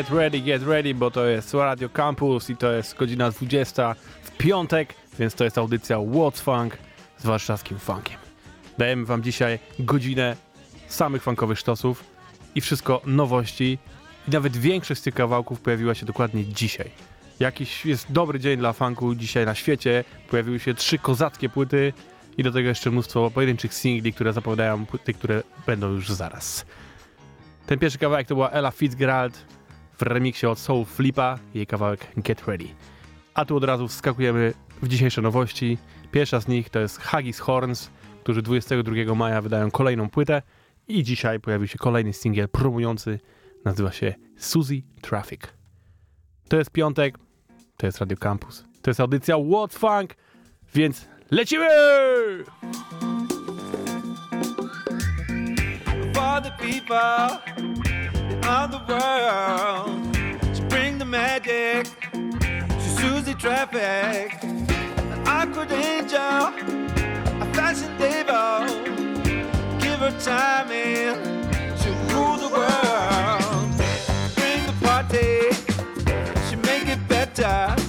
Get ready, get ready, bo to jest Radio Campus i to jest godzina 20 w piątek, więc to jest audycja What's Funk z warszawskim funkiem. Dajemy wam dzisiaj godzinę samych funkowych sztosów i wszystko nowości i nawet większość z tych kawałków pojawiła się dokładnie dzisiaj. Jakiś jest dobry dzień dla funku dzisiaj na świecie, pojawiły się trzy kozackie płyty i do tego jeszcze mnóstwo pojedynczych singli, które zapowiadają płyty, które będą już zaraz. Ten pierwszy kawałek to była Ella Fitzgerald w remiksie od Soul Flipa, jej kawałek Get Ready. A tu od razu wskakujemy w dzisiejsze nowości. Pierwsza z nich to jest Haggis Horns, którzy 22 maja wydają kolejną płytę i dzisiaj pojawił się kolejny singiel promujący, nazywa się Suzy Traffic. To jest piątek, to jest Radio Campus, to jest audycja What's Funk, więc lecimy! For the people of the world, she bring the magic, she Susie traffic, an awkward angel, a fashion diva, give her time and she'll rule the world. Bring the party, she make it better,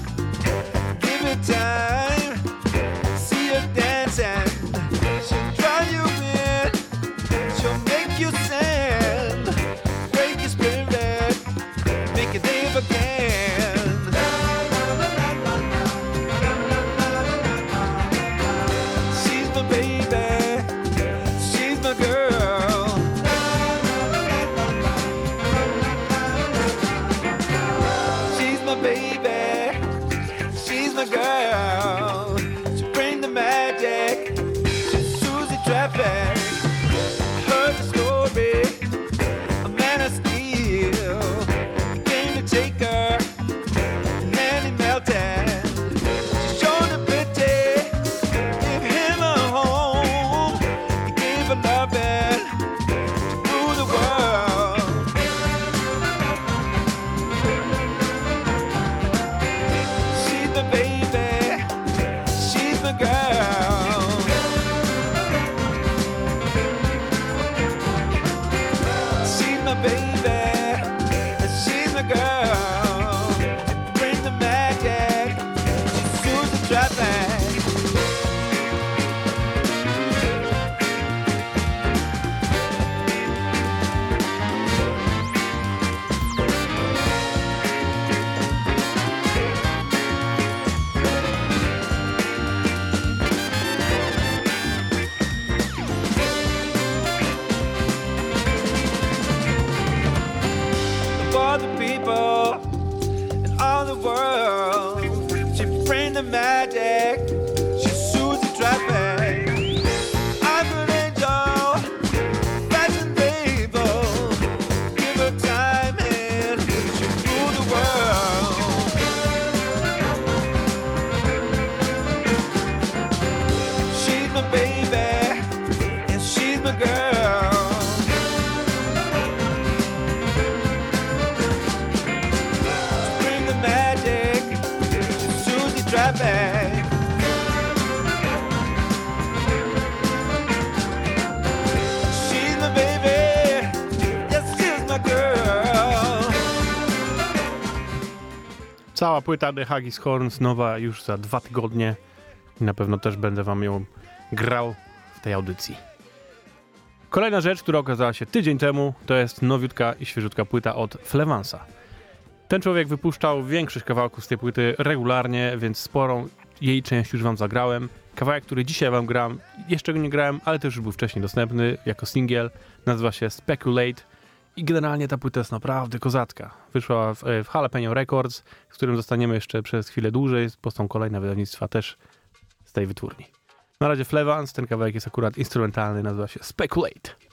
płyta The Haggis Horns nowa już za dwa tygodnie i na pewno też będę wam ją grał w tej audycji. Kolejna rzecz, która okazała się tydzień temu, to jest nowiutka i świeżutka płyta od Flevansa. Ten człowiek wypuszczał większość kawałków z tej płyty regularnie, więc sporą jej część już wam zagrałem. Kawałek, który dzisiaj wam gram, jeszcze go nie grałem, ale też już był wcześniej dostępny jako singiel. Nazywa się Speculate i generalnie ta płyta jest naprawdę kozacka. Wyszła w, w Jalapeno Records, z którym zostaniemy jeszcze przez chwilę dłużej, bo są kolejne wydawnictwa też z tej wytwórni. Na razie Flevans, ten kawałek jest akurat instrumentalny, nazywa się Speculate.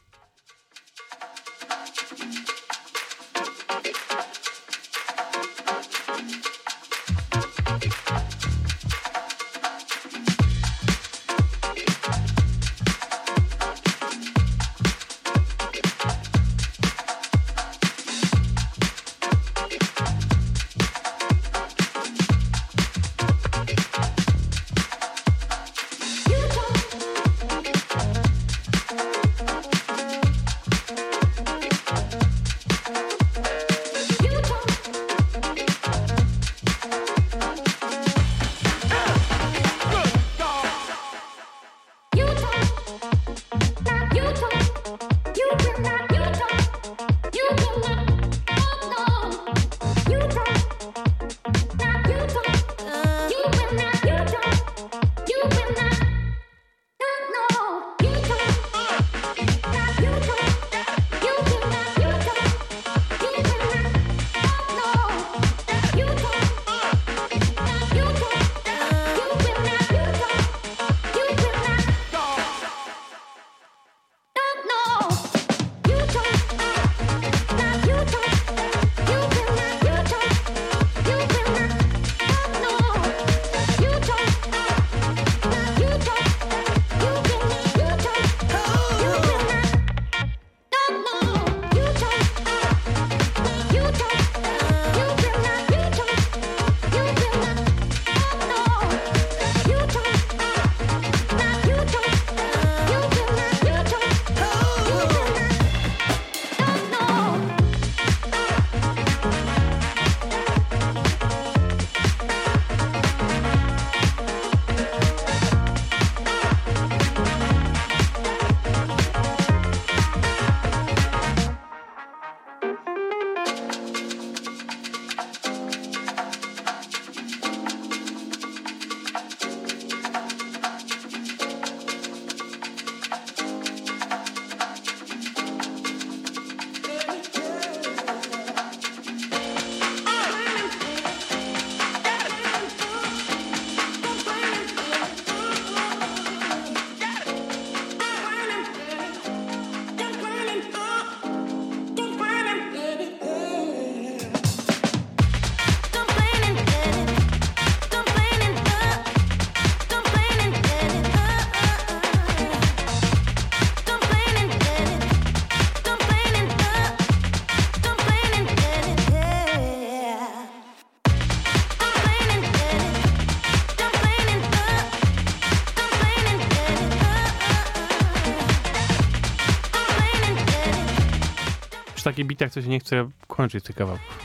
Takich bitach co się nie chce kończyć tych kawałków.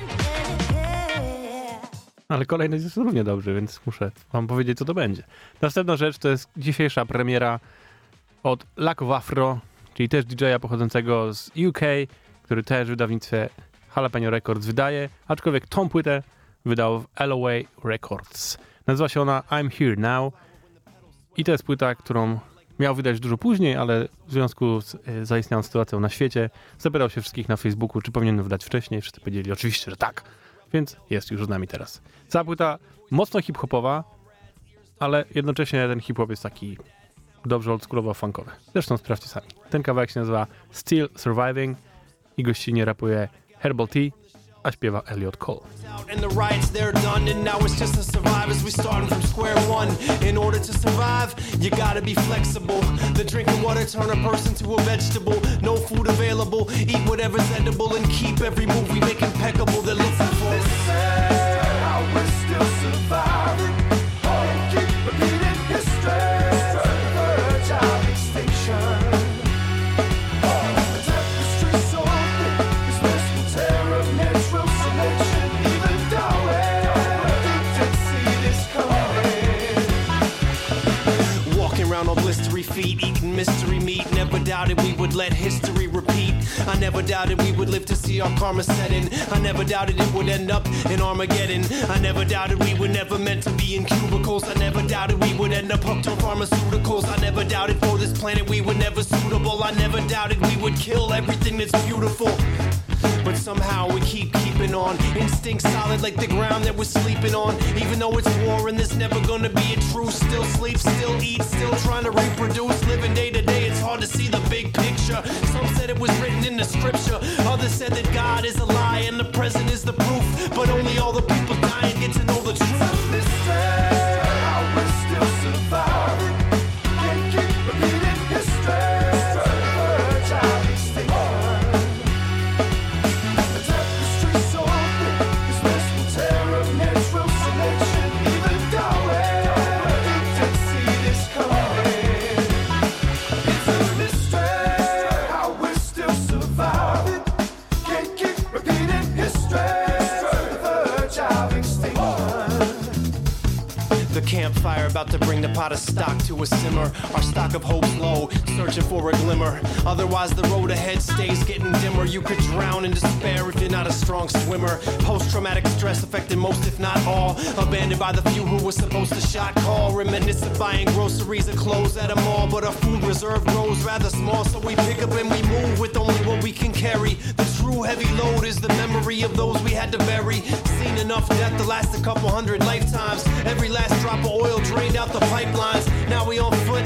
Ale kolejny jest równie dobry, więc muszę wam powiedzieć, co to będzie. Następna rzecz to jest dzisiejsza premiera od Lack of Afro, czyli też DJ-a pochodzącego z UK, który też w wydawnictwie Jalapeno Records wydaje, aczkolwiek tą płytę wydał w LOA Records. Nazywa się ona I'm Here Now i to jest płyta, którą miał wydać dużo później, ale w związku z y, zaistniałą sytuacją na świecie zapytał się wszystkich na Facebooku, czy powinien wydać wcześniej. Wszyscy powiedzieli oczywiście, że tak, więc jest już z nami teraz. Cała płyta mocno hip-hopowa, ale jednocześnie ten hip-hop jest taki dobrze oldschoolowo funkowy. Zresztą sprawdźcie sami. Ten kawałek się nazywa Still Surviving i gościnnie rapuje Herbal Tea, a śpiewa Elliot Cole. Feet, eating mystery meat. Never doubted we would let history repeat. I never doubted we would live to see our karma setting. I never doubted it would end up in Armageddon. I never doubted we were never meant to be in cubicles. I never doubted we would end up hooked on pharmaceuticals. I never doubted for this planet we were never suitable. I never doubted we would kill everything that's beautiful. But somehow we keep keeping on. Instinct solid like the ground that we're sleeping on. Even though it's war and there's never gonna be a truce. Still sleep, still eat, still trying to reproduce. Living day to day, it's hard to see the big picture. Some said it was written in the scripture. Others said that God is a lie and the present is the proof. But only all the people dying get to know the truth. We're campfire about to bring the pot of stock to a simmer. Our stock of hope's low, searching for a glimmer. Otherwise, the road ahead stays getting dimmer. You could drown in despair if you're not a strong swimmer. Post traumatic stress affecting most, if not all. Abandoned by the few who were supposed to shot call. Reminiscent of buying groceries and clothes at a mall. But our food reserve grows rather small, so we pick up and we move with only what we can carry. The true heavy load is the memory of those we had to bury. Seen enough death to last a couple hundred lifetimes. Every last drop of oil drained out the pipelines. Now we on foot,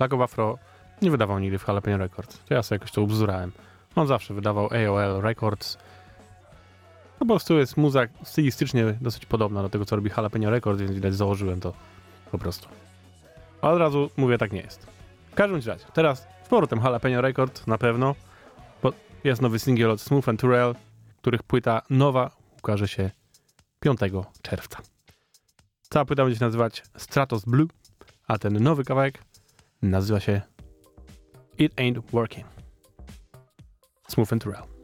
Lack of Afro nie wydawał nigdy w Jalapeno Records. To ja sobie jakoś to ubzdurałem. On zawsze wydawał AOL Records. No po prostu jest muza stylistycznie dosyć podobna do tego, co robi Jalapeno Records, więc widać założyłem to po prostu. A od razu mówię, tak nie jest. W każdym razie, teraz z powrotem Jalapeno Records na pewno, bo jest nowy singiel od Smooth and Turrell, których płyta nowa ukaże się 5 czerwca. Cała płyta będzie się nazywać Stratos Blue, a ten nowy kawałek nazywa się It Ain't Working. Smooth and Turrell.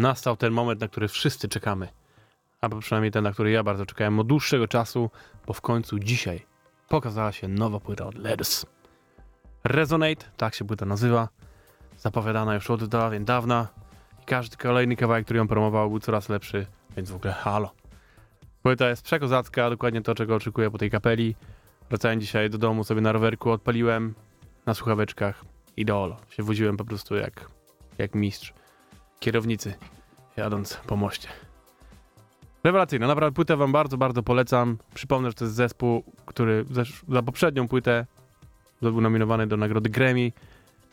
Nastał ten moment, na który wszyscy czekamy. Albo przynajmniej ten, na który ja bardzo czekałem od dłuższego czasu, bo w końcu dzisiaj pokazała się nowa płyta od Leds. Resonate, tak się płyta nazywa. Zapowiadana już od dawien dawna. I każdy kolejny kawałek, który ją promował, był coraz lepszy, więc w ogóle halo. Płyta jest przekozacka, dokładnie to, czego oczekuję po tej kapeli. Wracałem dzisiaj do domu, sobie na rowerku odpaliłem na słuchaweczkach i do Się woziłem po prostu jak, jak mistrz kierownicy jadąc po moście. Rewelacyjna, naprawdę płytę wam bardzo, bardzo polecam. Przypomnę, że to jest zespół, który za poprzednią płytę był nominowany do nagrody Grammy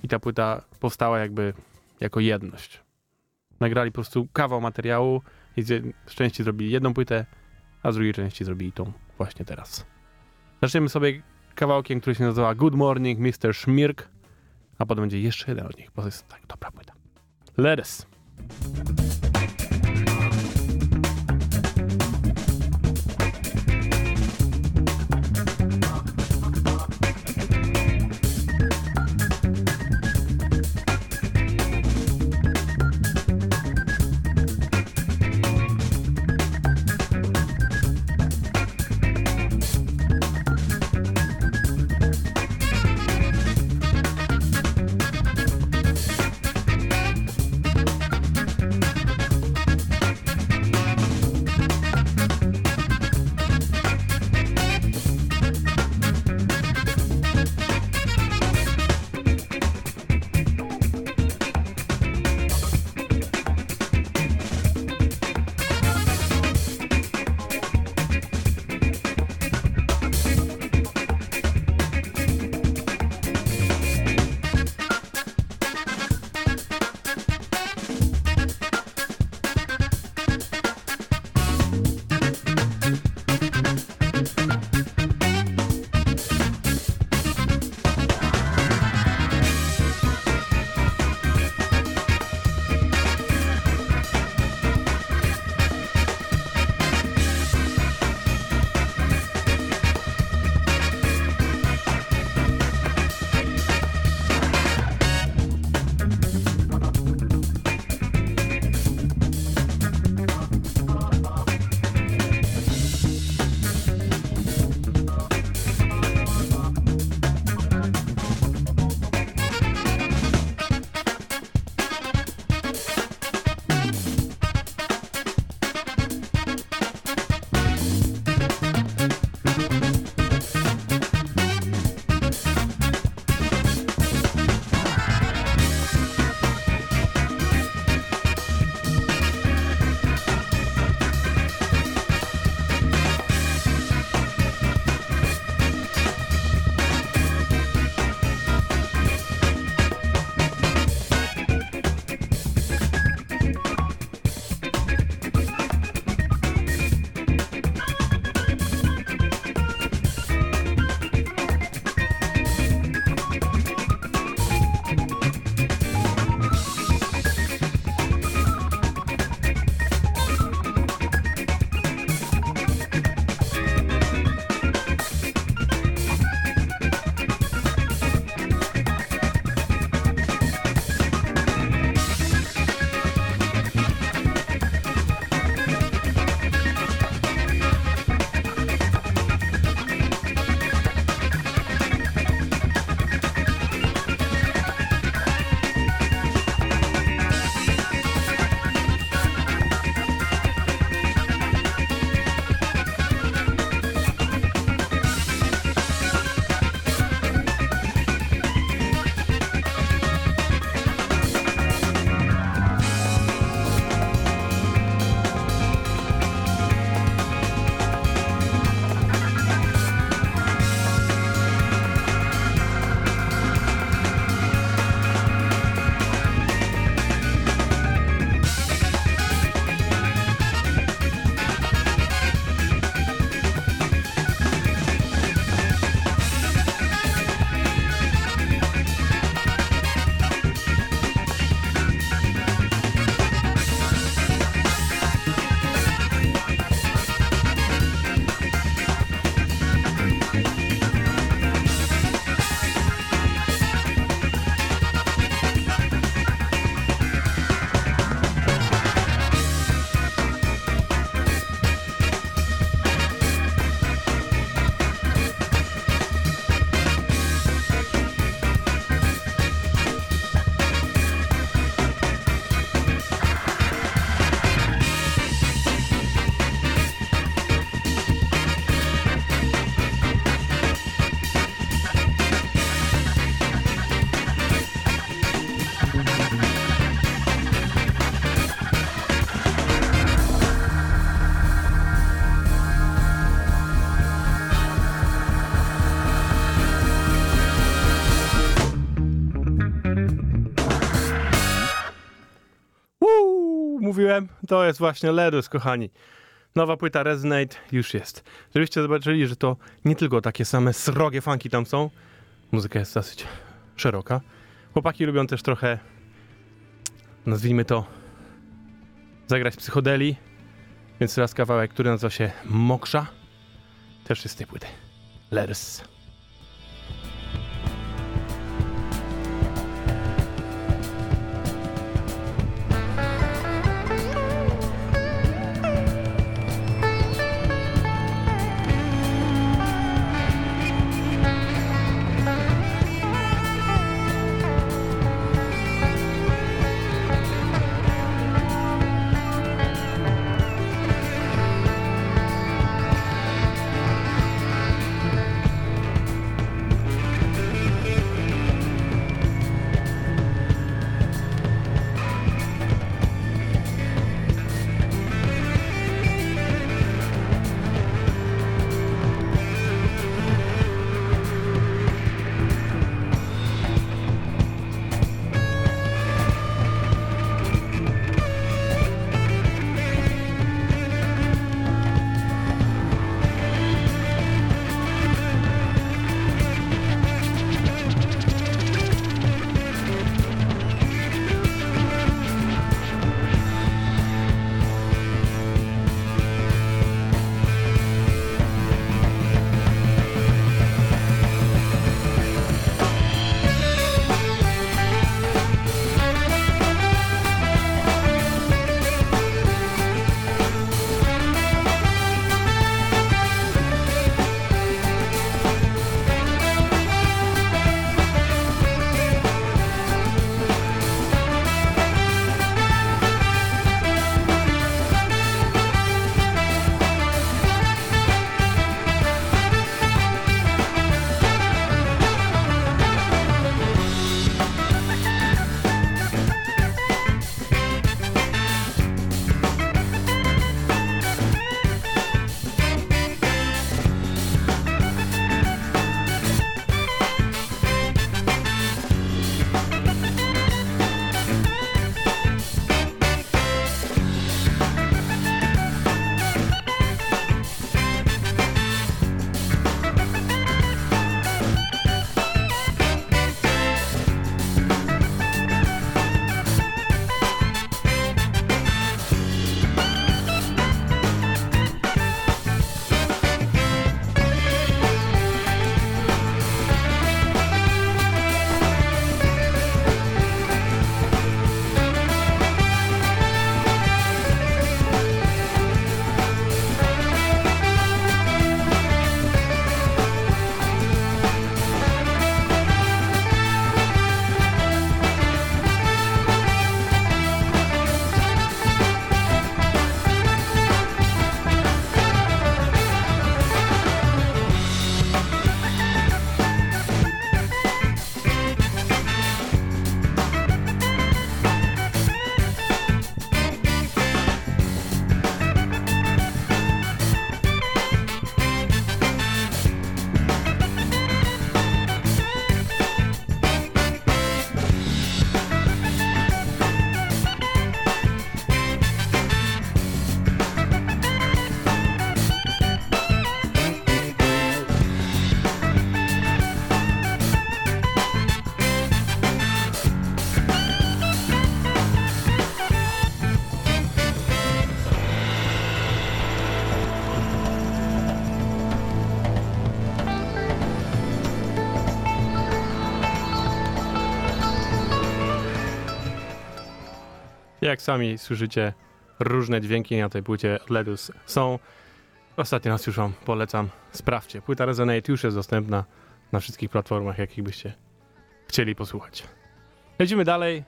i ta płyta powstała jakby jako jedność. Nagrali po prostu kawał materiału i z części zrobili jedną płytę, a z drugiej części zrobili tą właśnie teraz. Zaczniemy sobie kawałkiem, który się nazywa Good Morning Mr. Schmirk, a potem będzie jeszcze jeden od nich, bo to jest tak dobra płyta. Let us. Thank you. To jest właśnie Ledus, kochani. Nowa płyta Resonate już jest. Żebyście zobaczyli, że to nie tylko takie same srogie funki tam są. Muzyka jest dosyć szeroka. Chłopaki lubią też trochę, nazwijmy to, zagrać psychodeli. Więc teraz kawałek, który nazywa się Moksza, też jest z tej płyty. Letters. Jak sami słyszycie, różne dźwięki na tej płycie Ledus są. Ostatnio już wam polecam, sprawdźcie. Płyta Resonate już jest dostępna na wszystkich platformach, jakich byście chcieli posłuchać. Lecimy dalej.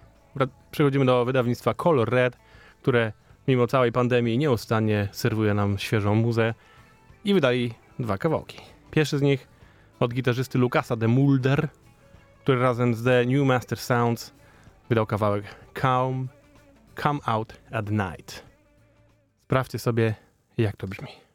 Przechodzimy do wydawnictwa Color Red, które mimo całej pandemii nieustannie serwuje nam świeżą muzę i wydali dwa kawałki. Pierwszy z nich od gitarzysty Lukasa de Mulder, który razem z The New Master Sounds wydał kawałek Calm Come Out at Night. Sprawdźcie sobie, jak to brzmi.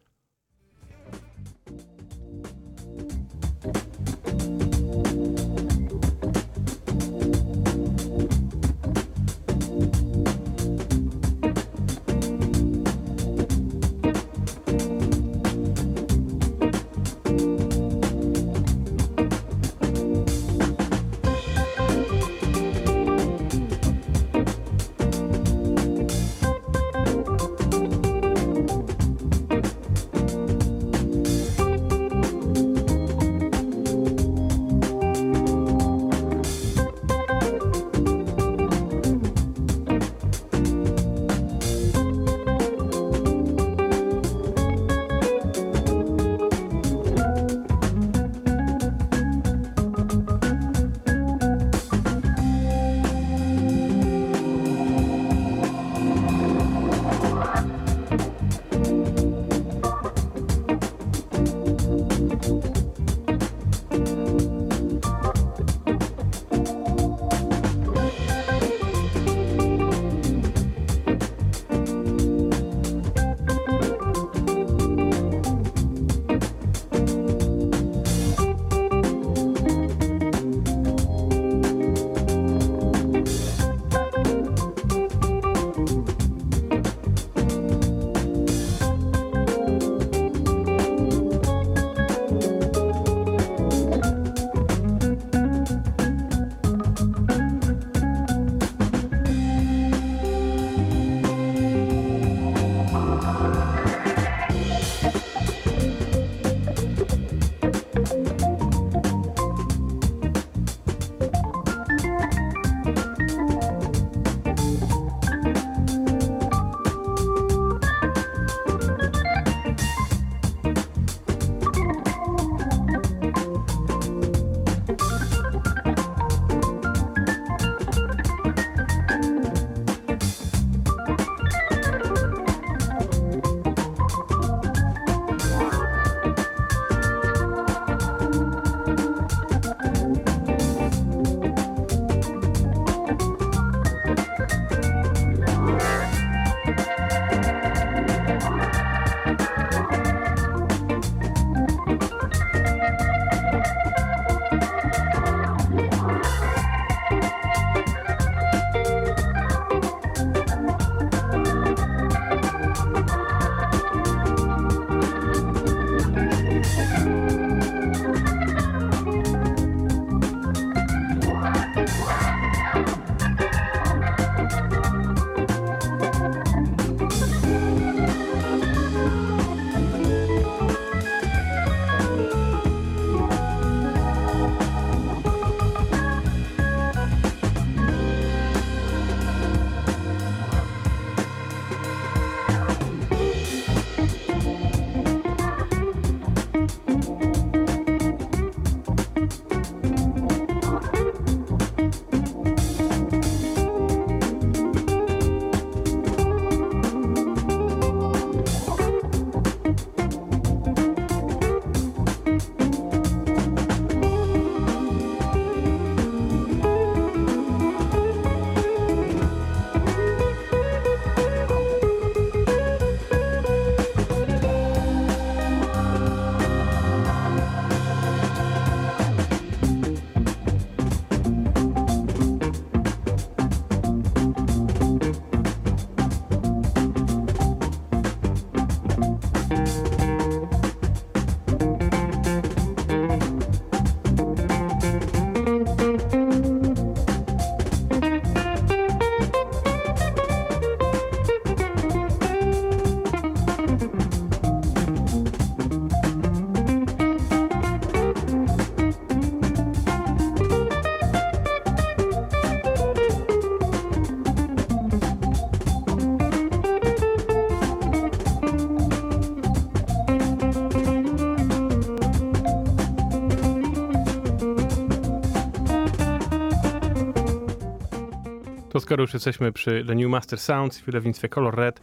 Skoro już jesteśmy przy The New Master Sounds w wydawnictwie Color Red,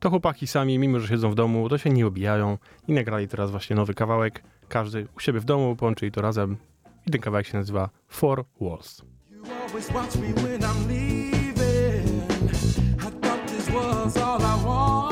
to chłopaki sami, mimo że siedzą w domu, to się nie obijają i nagrali teraz właśnie nowy kawałek. Każdy u siebie w domu połączyli to razem i ten kawałek się nazywa Four Walls. You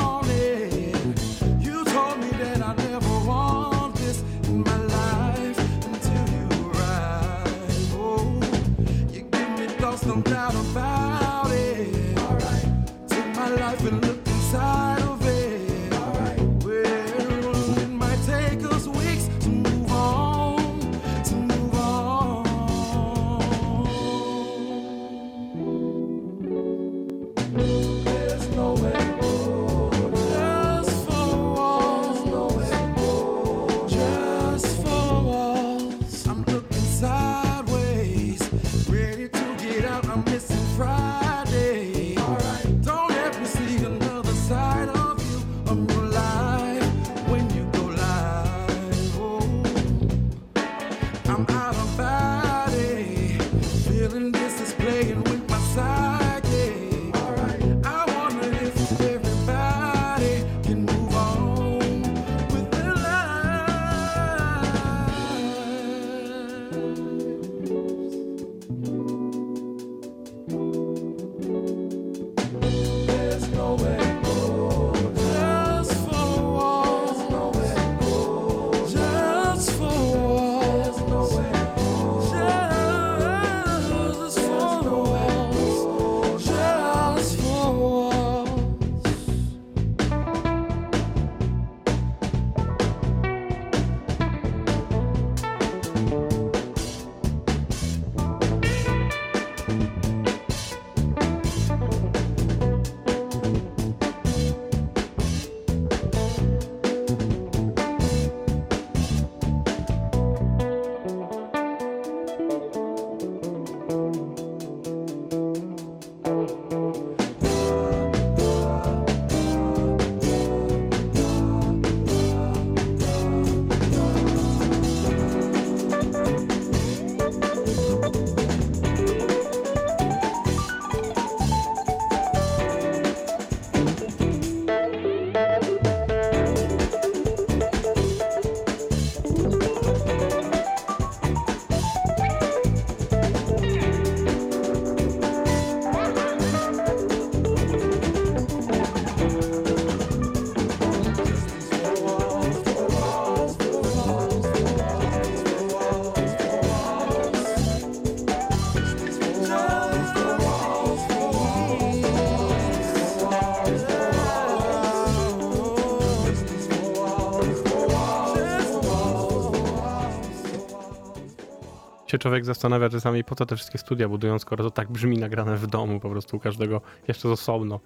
człowiek zastanawia czasami, po co te wszystkie studia budują, skoro to tak brzmi nagrane w domu po prostu u każdego jeszcze z osobno.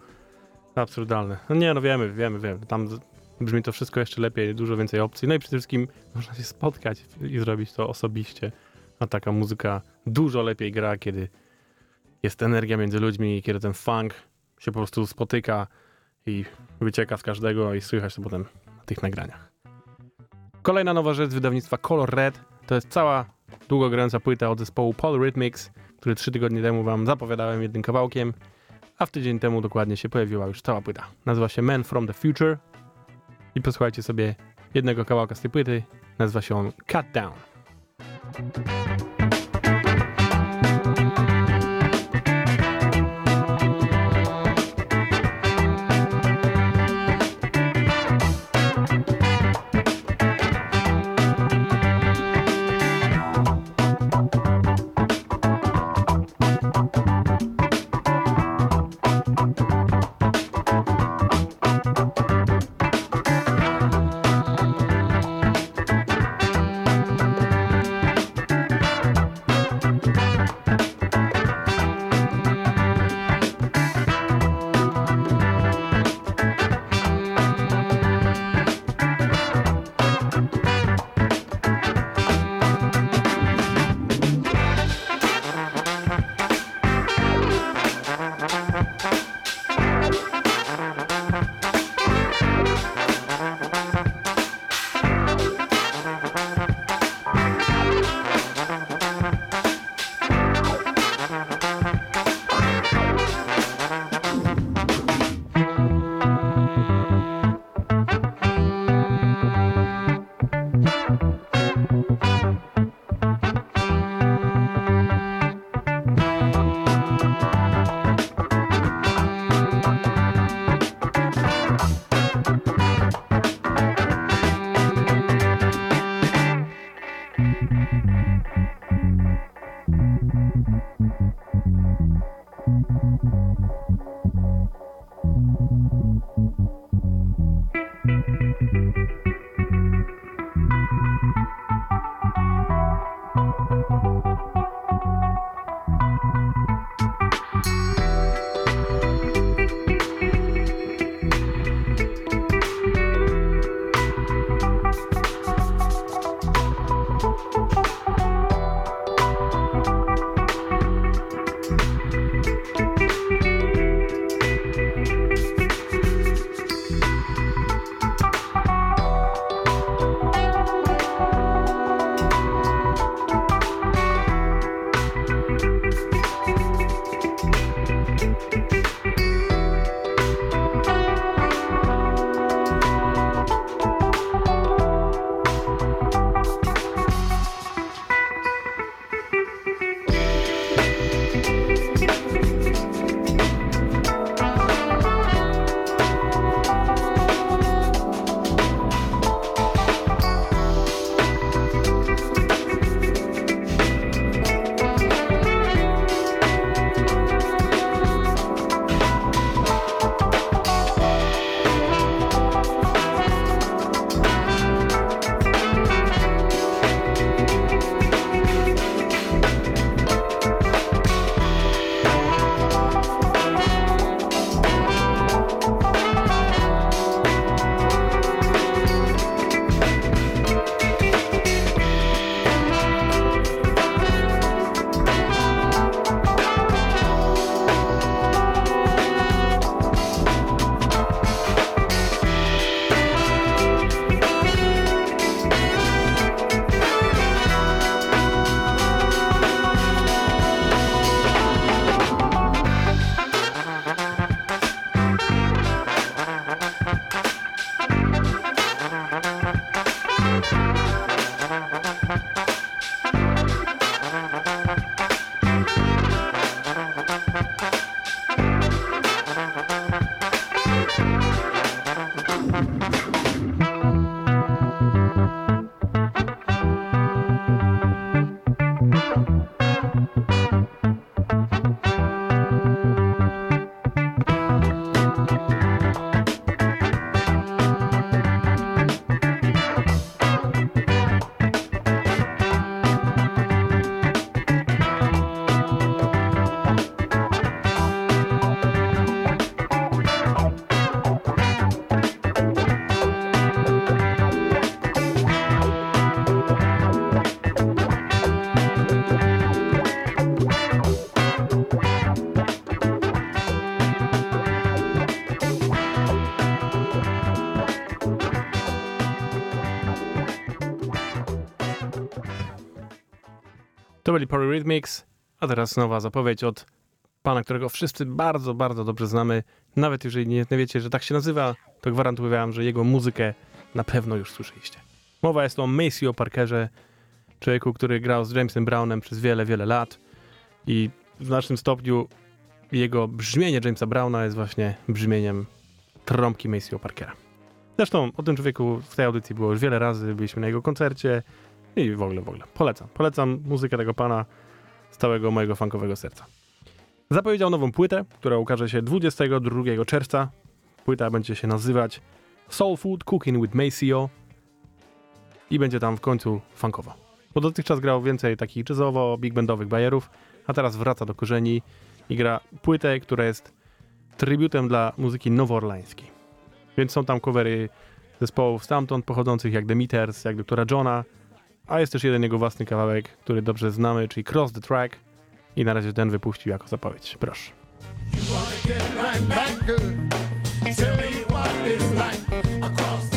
Absurdalne. No nie, no wiemy, wiemy, wiemy. Tam brzmi to wszystko jeszcze lepiej, dużo więcej opcji. No i przede wszystkim można się spotkać i zrobić to osobiście. A taka muzyka dużo lepiej gra, kiedy jest energia między ludźmi, kiedy ten funk się po prostu spotyka i wycieka z każdego i słychać to potem na tych nagraniach. Kolejna nowa rzecz wydawnictwa Color Red to jest cała długogrająca płyta od zespołu Polyrhythmics, który trzy tygodnie temu wam zapowiadałem jednym kawałkiem, a w tydzień temu dokładnie się pojawiła już cała płyta. Nazywa się Man from the Future i posłuchajcie sobie jednego kawałka z tej płyty. Nazywa się on Cut Down. Byli Polyrhythmics, a teraz nowa zapowiedź od pana, którego wszyscy bardzo, bardzo dobrze znamy. Nawet jeżeli nie, nie wiecie, że tak się nazywa, to gwarantuję wam, że jego muzykę na pewno już słyszeliście. Mowa jest o Maceo Parkerze, człowieku, który grał z Jamesem Brownem przez wiele, wiele lat i w znacznym stopniu jego brzmienie Jamesa Browna jest właśnie brzmieniem trąbki Maceo Parkera. Zresztą o tym człowieku w tej audycji było już wiele razy, byliśmy na jego koncercie i w ogóle, w ogóle. Polecam. Polecam muzykę tego pana z całego mojego funkowego serca. Zapowiedział nową płytę, która ukaże się 22 czerwca. Płyta będzie się nazywać Soul Food Cooking with Maceo i będzie tam w końcu funkowo. Bo dotychczas grał więcej takich jazzowo, big bandowych bajerów, a teraz wraca do korzeni i gra płytę, która jest tributem dla muzyki nowoorlańskiej. Więc są tam covery zespołów stamtąd pochodzących jak The Meters, jak Doktora Johna, a jest też jeden jego własny kawałek, który dobrze znamy, czyli Cross the Track i na razie ten wypuścił jako zapowiedź. Proszę. right back. Tell me what it's like across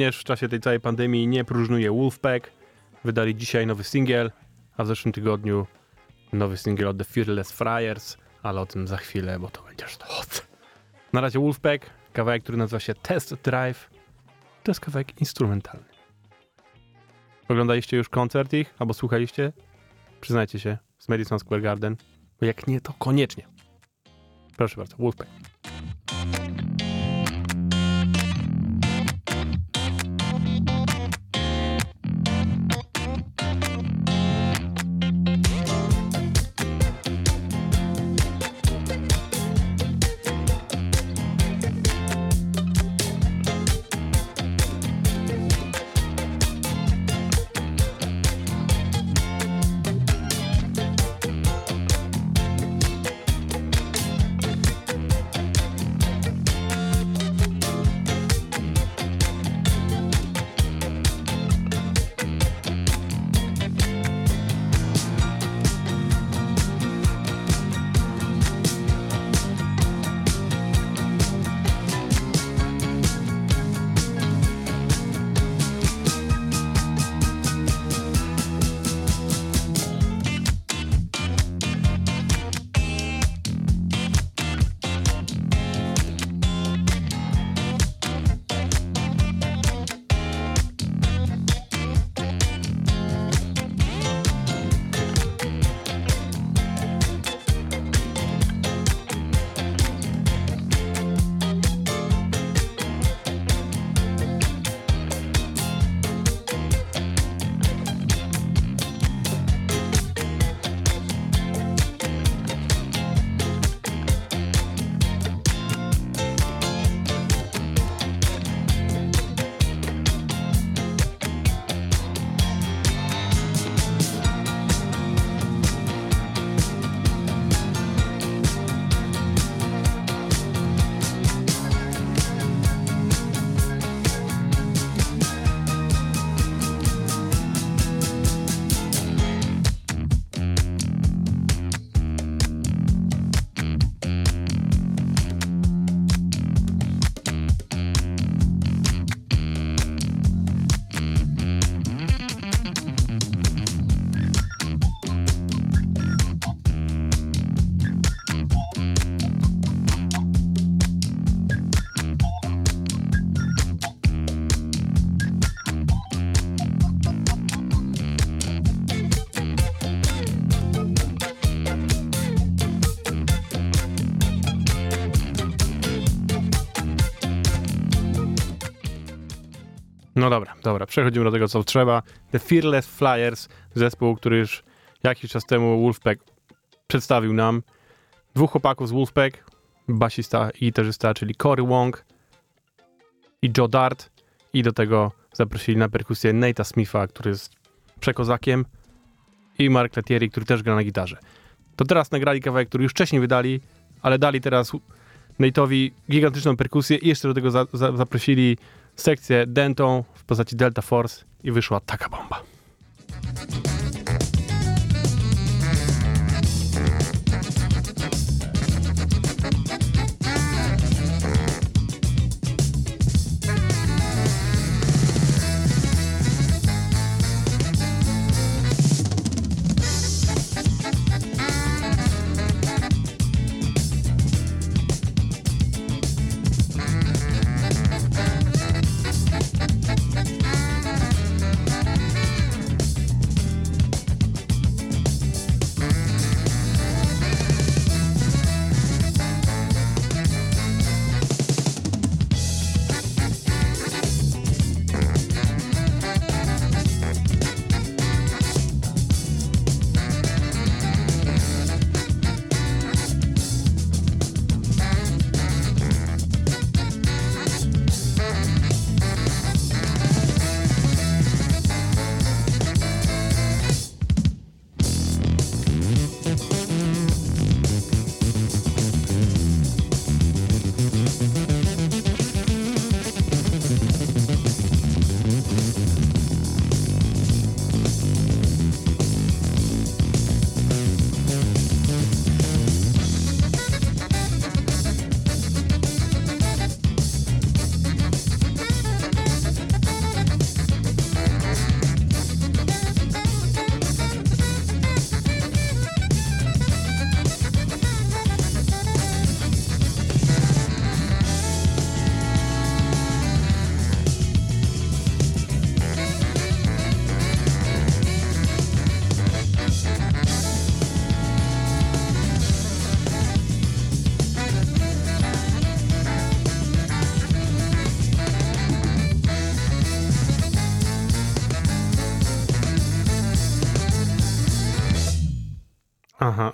Również w czasie tej całej pandemii nie próżnuje Wolfpack. Wydali dzisiaj nowy singiel, a w zeszłym tygodniu nowy singiel od The Fearless Friars, ale o tym za chwilę, bo to będzie sztos. Na razie Wolfpack, kawałek, który nazywa się Test Drive. To jest kawałek instrumentalny. Oglądaliście już koncert ich, albo słuchaliście? Przyznajcie się, z Madison Square Garden. Bo jak nie, to koniecznie. Proszę bardzo, Wolfpack. No dobra, dobra, przechodzimy do tego, co trzeba. The Fearless Flyers, zespół, który już jakiś czas temu Wolfpack przedstawił nam. Dwóch chłopaków z Wolfpack, basista i gitarzysta, czyli Cory Wong i Joe Dart. I do tego zaprosili na perkusję Nate'a Smitha, który jest przekozakiem i Mark Letieri, który też gra na gitarze. To teraz nagrali kawałek, który już wcześniej wydali, ale dali teraz Nate'owi gigantyczną perkusję i jeszcze do tego za, za, zaprosili sekcję dentą w postaci Delta Force i wyszła taka bomba.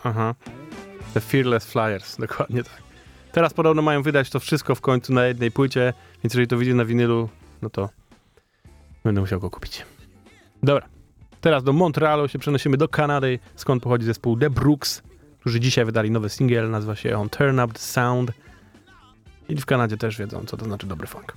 Aha. The Fearless Flyers, dokładnie tak. Teraz podobno mają wydać to wszystko w końcu na jednej płycie, więc jeżeli to wyjdzie na winylu, no to będę musiał go kupić. Dobra. Teraz do Montrealu się przenosimy do Kanady, skąd pochodzi zespół The Brooks, którzy dzisiaj wydali nowy singiel, nazywa się on Turn Up The Sound. I w Kanadzie też wiedzą, co to znaczy dobry funk.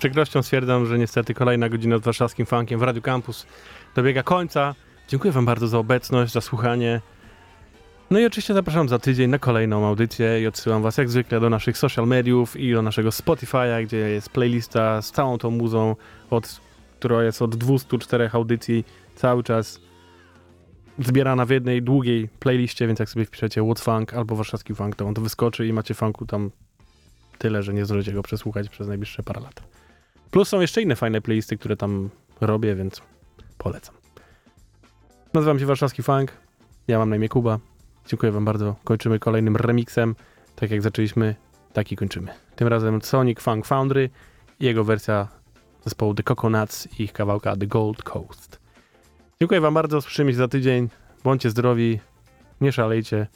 Przykrością stwierdzam, że niestety kolejna godzina z warszawskim funkiem w Radio Campus dobiega końca. Dziękuję wam bardzo za obecność, za słuchanie. No i oczywiście zapraszam za tydzień na kolejną audycję i odsyłam was jak zwykle do naszych social mediów i do naszego Spotify'a, gdzie jest playlista z całą tą muzą, od, która jest od 204 audycji cały czas zbierana w jednej długiej playliście, więc jak sobie wpiszecie What's Funk albo warszawski funk, to on to wyskoczy i macie funku tam tyle, że nie zdążycie go przesłuchać przez najbliższe parę lat. Plus są jeszcze inne fajne playlisty, które tam robię, więc polecam. Nazywam się Warszawski Funk, ja mam na imię Kuba. Dziękuję wam bardzo. Kończymy kolejnym remixem. Tak jak zaczęliśmy, tak i kończymy. Tym razem Sonic Funk Foundry i jego wersja zespołu The Coconuts i ich kawałka The Gold Coast. Dziękuję wam bardzo, słyszymy się za tydzień. Bądźcie zdrowi, nie szalejcie,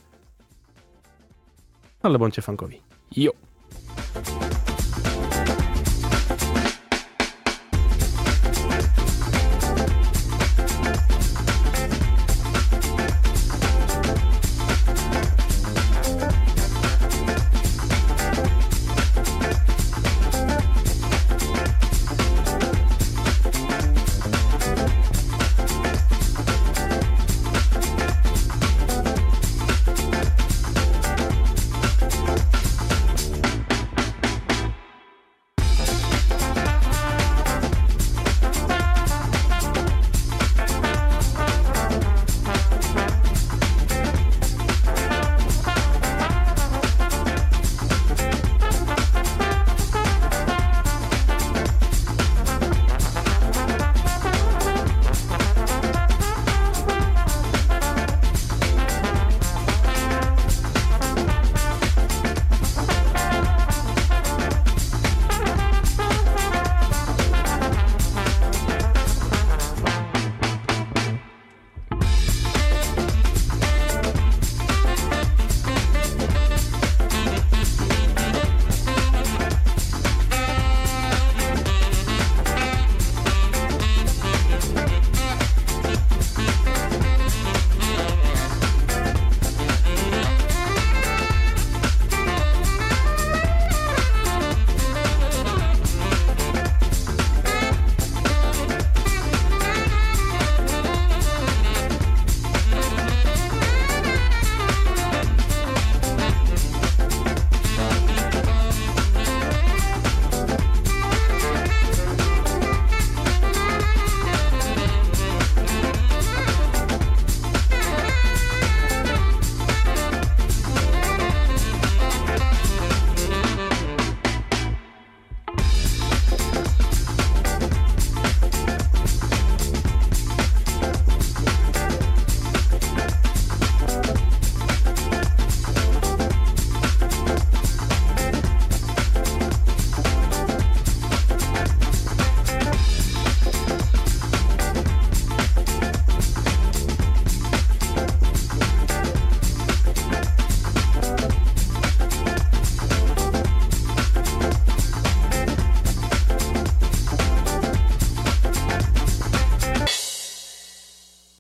ale bądźcie funkowi. Jo!